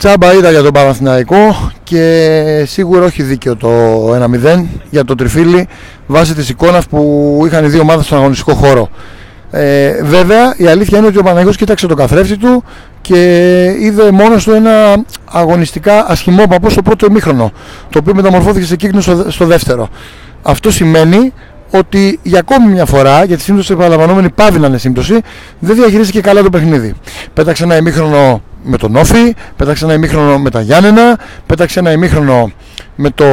Τσάμπα ήταν για τον Παναθηναϊκό και σίγουρα όχι δίκαιο το 1-0 για το τριφύλι βάσει της εικόνας που είχαν οι δύο ομάδες στον αγωνιστικό χώρο. Ε, βέβαια η αλήθεια είναι ότι ο Παναγιώτης κοίταξε το καθρέφτη του και είδε μόνος του ένα αγωνιστικά ασχημό παππού στο πρώτο ημίχρονο το οποίο μεταμορφώθηκε σε κύκνο στο, στο δεύτερο. Αυτό σημαίνει ότι για ακόμη μια φορά, για τη σύμπτωση επαναλαμβανόμενη πάβει να είναι σύμπτωση, δεν διαχειρίστηκε καλά το παιχνίδι. Πέταξε ένα ημίχρονο με τον Όφη, πέταξε ένα ημίχρονο με τα Γιάννενα, πέταξε ένα ημίχρονο με, το,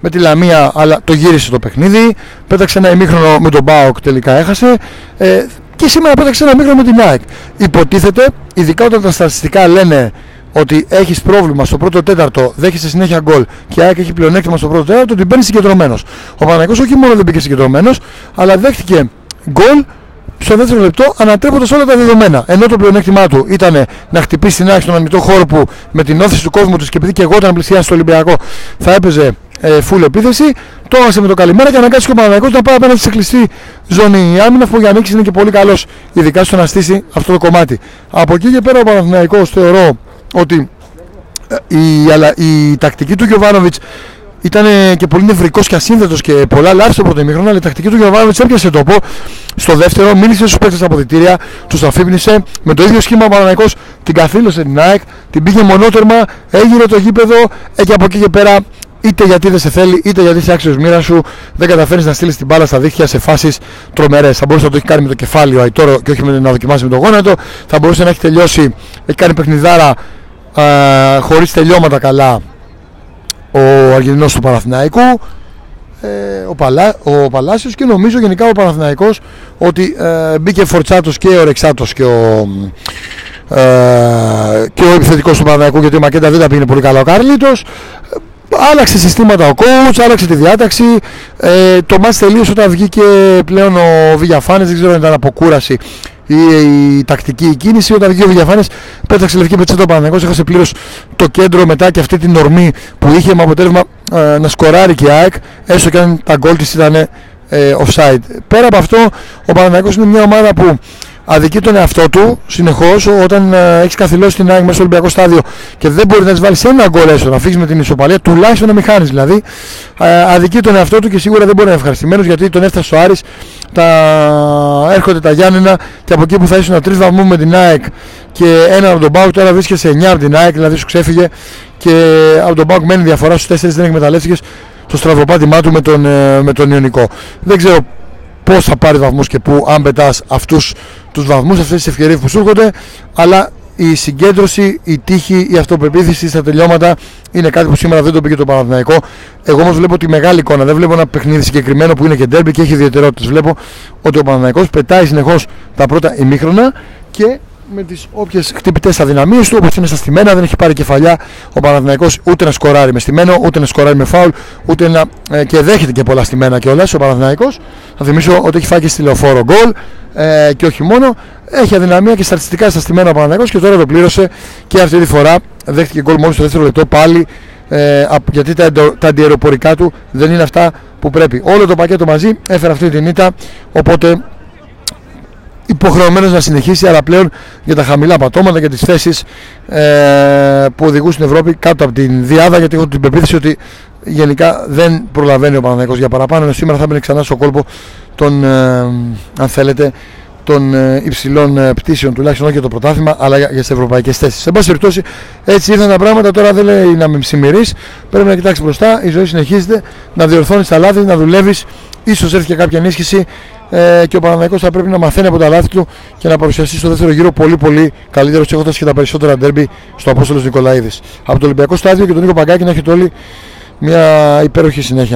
με τη Λαμία, αλλά το γύρισε το παιχνίδι, πέταξε ένα ημίχρονο με τον Μπάοκ, τελικά έχασε. Ε, και σήμερα πέταξε ένα ημίχρονο με την ΑΕΚ. Υποτίθεται, ειδικά όταν τα στατιστικά λένε ότι έχεις πρόβλημα στο πρώτο τέταρτο, δέχεσαι συνέχεια γκολ και ΑΕΚ έχει πλεονέκτημα στο πρώτο τέταρτο, ότι μπαίνει συγκεντρωμένος. Ο Παναγιώτο όχι μόνο δεν μπήκε συγκεντρωμένος, αλλά δέχτηκε γκολ στο δεύτερο λεπτό ανατρέποντας όλα τα δεδομένα. Ενώ το πλεονέκτημά του ήταν να χτυπήσει την άκρη στον ανοιχτό χώρο που με την όθηση του κόσμου του και επειδή και εγώ όταν πλησιάσει στο Ολυμπιακό θα έπαιζε ε, full επίθεση, το έβασε με το καλημέρα και αναγκάσει και ο Παναγιώτο να πάει απέναντι σε κλειστή ζώνη άμυνα που για είναι και πολύ καλός, ειδικά στο να στήσει αυτό το κομμάτι. Από εκεί και πέρα ο Παναθηναϊκός θεωρώ ότι ε, η, αλλά, η τακτική του Γιωβάνοβιτς ήταν και πολύ νευρικός και ασύνδετος και πολλά λάθη στο πρώτο ημίχρονο, αλλά η τακτική του Γιωβάνοβιτς έπιασε τόπο. Στο δεύτερο μίλησε στους παίκτες από διτήρια, τους αφύπνισε, με το ίδιο σχήμα ο Παναναϊκός την καθήλωσε την ΑΕΚ, την πήγε μονότερμα, έγινε το γήπεδο ε, και από εκεί και πέρα είτε γιατί δεν σε θέλει, είτε γιατί είσαι άξιος μοίρας σου, δεν καταφέρεις να στείλεις την μπάλα στα δίχτυα σε φάσεις τρομερές. Θα μπορούσε να το έχει κάνει με το κεφάλι ο Αϊτόρο και όχι με να δοκιμάσει με το γόνατο. Θα μπορούσε να έχει τελειώσει, έχει κάνει παιχνιδάρα ε, χωρίς τελειώματα καλά ο Αργεντινός του Παναθηναϊκού ε, ο, Παλά, ο Παλάσιος και νομίζω γενικά ο Παναθηναϊκός ότι ε, μπήκε φορτσάτος και ο Ρεξάτος και ο, ε, και ο επιθετικός του Παναθηναϊκού γιατί ο Μακέντα δεν τα πήγαινε πολύ καλά. Ο Καρλίτος άλλαξε συστήματα ο coach, άλλαξε τη διάταξη. Ε, το μάτς τελείωσε όταν βγήκε πλέον ο Βηγιαφάνης δεν ξέρω αν ήταν αποκούραση η, η τακτική κίνηση. Όταν βγήκε ο Διαφάνη, πέταξε λευκή πετσέτα ο Παναγενικό, έχασε πλήρως το κέντρο μετά και αυτή την ορμή που είχε με αποτέλεσμα ε, να σκοράρει και η ΑΕΚ, έστω και αν τα γκολ της ήταν ε, offside. Πέρα από αυτό, ο Παναγενικό είναι μια ομάδα που αδικεί τον εαυτό του συνεχώς όταν ε, έχεις καθυλώσει την ΑΕΚ μέσα στο Ολυμπιακό στάδιο και δεν μπορεί να της βάλεις ένα γκολ έστω να φύγεις με την ισοπαλία, τουλάχιστον να μην χάνεις δηλαδή. Ε, αδικεί τον εαυτό του και σίγουρα δεν μπορεί να είναι ευχαριστημένος γιατί τον έφτασε ο Άρης, τα... έρχονται τα Γιάννενα και από εκεί που θα ήσουν τρεις βαθμού με την ΑΕΚ και ένα από τον Μπάουκ, τώρα βρίσκεσαι 9 από την ΑΕΚ, δηλαδή σου ξέφυγε και από τον Μπάουκ μένει διαφορά στους 4 δεν εκμεταλλεύτηκες στο στραβοπάτημά του με τον, ε, με τον Ιωνικό. Δεν ξέρω πώς θα πάρει βαθμούς και πού, αν πετάς αυτούς τους βαθμούς, αυτές τις ευκαιρίες που σου έρχονται. Αλλά η συγκέντρωση, η τύχη, η αυτοπεποίθηση στα τελειώματα είναι κάτι που σήμερα δεν το πήγε το Παναθηναϊκό. Εγώ όμως βλέπω τη μεγάλη εικόνα. Δεν βλέπω ένα παιχνίδι συγκεκριμένο που είναι και ντέρμπι και έχει ιδιαιτερότητες. Βλέπω ότι ο Παναθηναϊκός πετάει συνεχώς τα πρώτα ημίχρονα και με τις όποιες χτυπητές αδυναμίε του, όπως είναι στα στημένα, δεν έχει πάρει κεφαλιά ο Παναθηναϊκός ούτε να σκοράρει με στημένο, ούτε να σκοράρει με φάουλ, ούτε να. Ε, και δέχεται και πολλά στημένα κιόλας ο Παναθηναϊκός. Θα θυμίσω ότι έχει φάει και στη λεωφόρο γκολ ε, και όχι μόνο. Έχει αδυναμία και στατιστικά στα στημένα ο Παναθηναϊκός και τώρα το πλήρωσε και αυτή τη φορά δέχτηκε γκολ μόνο στο δεύτερο λεπτό πάλι. Ε, γιατί τα, τα αντιεροπορικά του δεν είναι αυτά που πρέπει. Όλο το πακέτο μαζί έφερε αυτή την ήττα. Οπότε υποχρεωμένος να συνεχίσει αλλά πλέον για τα χαμηλά πατώματα και τις θέσεις ε, που οδηγούν στην Ευρώπη κάτω από την διάδα γιατί έχω την πεποίθηση ότι γενικά δεν προλαβαίνει ο Παναθηναϊκός για παραπάνω ενώ σήμερα θα μπαίνει ξανά στο κόλπο των, ε, αν θέλετε, των ε, υψηλών ε, πτήσεων, τουλάχιστον όχι για το πρωτάθλημα, αλλά για, για τις ευρωπαϊκές θέσεις. Σε πάση περιπτώσει, έτσι ήρθαν τα πράγματα. Τώρα δεν λέει να με ψημερεί. Πρέπει να κοιτάξεις μπροστά. Η ζωή συνεχίζεται. Να διορθώνεις τα λάθη, να δουλεύεις. Σω έρθει και κάποια ενίσχυση ε, και ο Παναναϊκός θα πρέπει να μαθαίνει από τα λάθη του και να παρουσιαστεί στο δεύτερο γύρο πολύ πολύ καλύτερος έχοντας και τα περισσότερα ντέρμπι στο Απόστολος Νικολαίδης. Από το Ολυμπιακό Στάδιο και τον Νίκο Παγκάκη να έχετε όλοι μια υπέροχη συνέχεια.